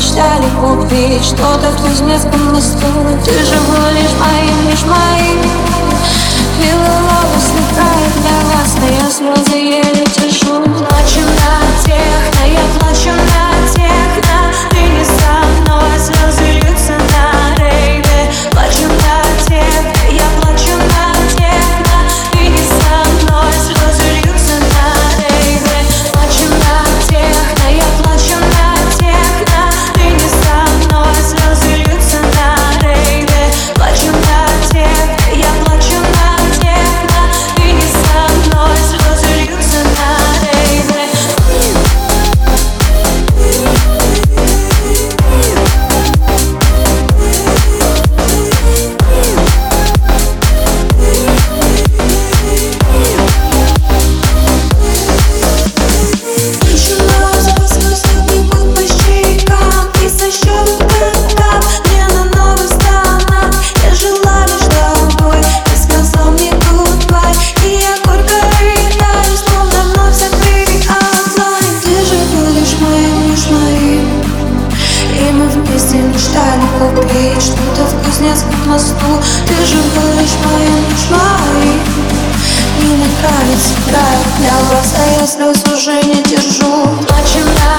мечтали купить Что-то в кузнецком настроено Ты же был лишь моим, лишь моим. Вилла вместе мечтали купить Что-то в Кузнецком мосту. Ты же будешь моей мечтой Не нравится край для вас, а я слез уже не держу Ночи мне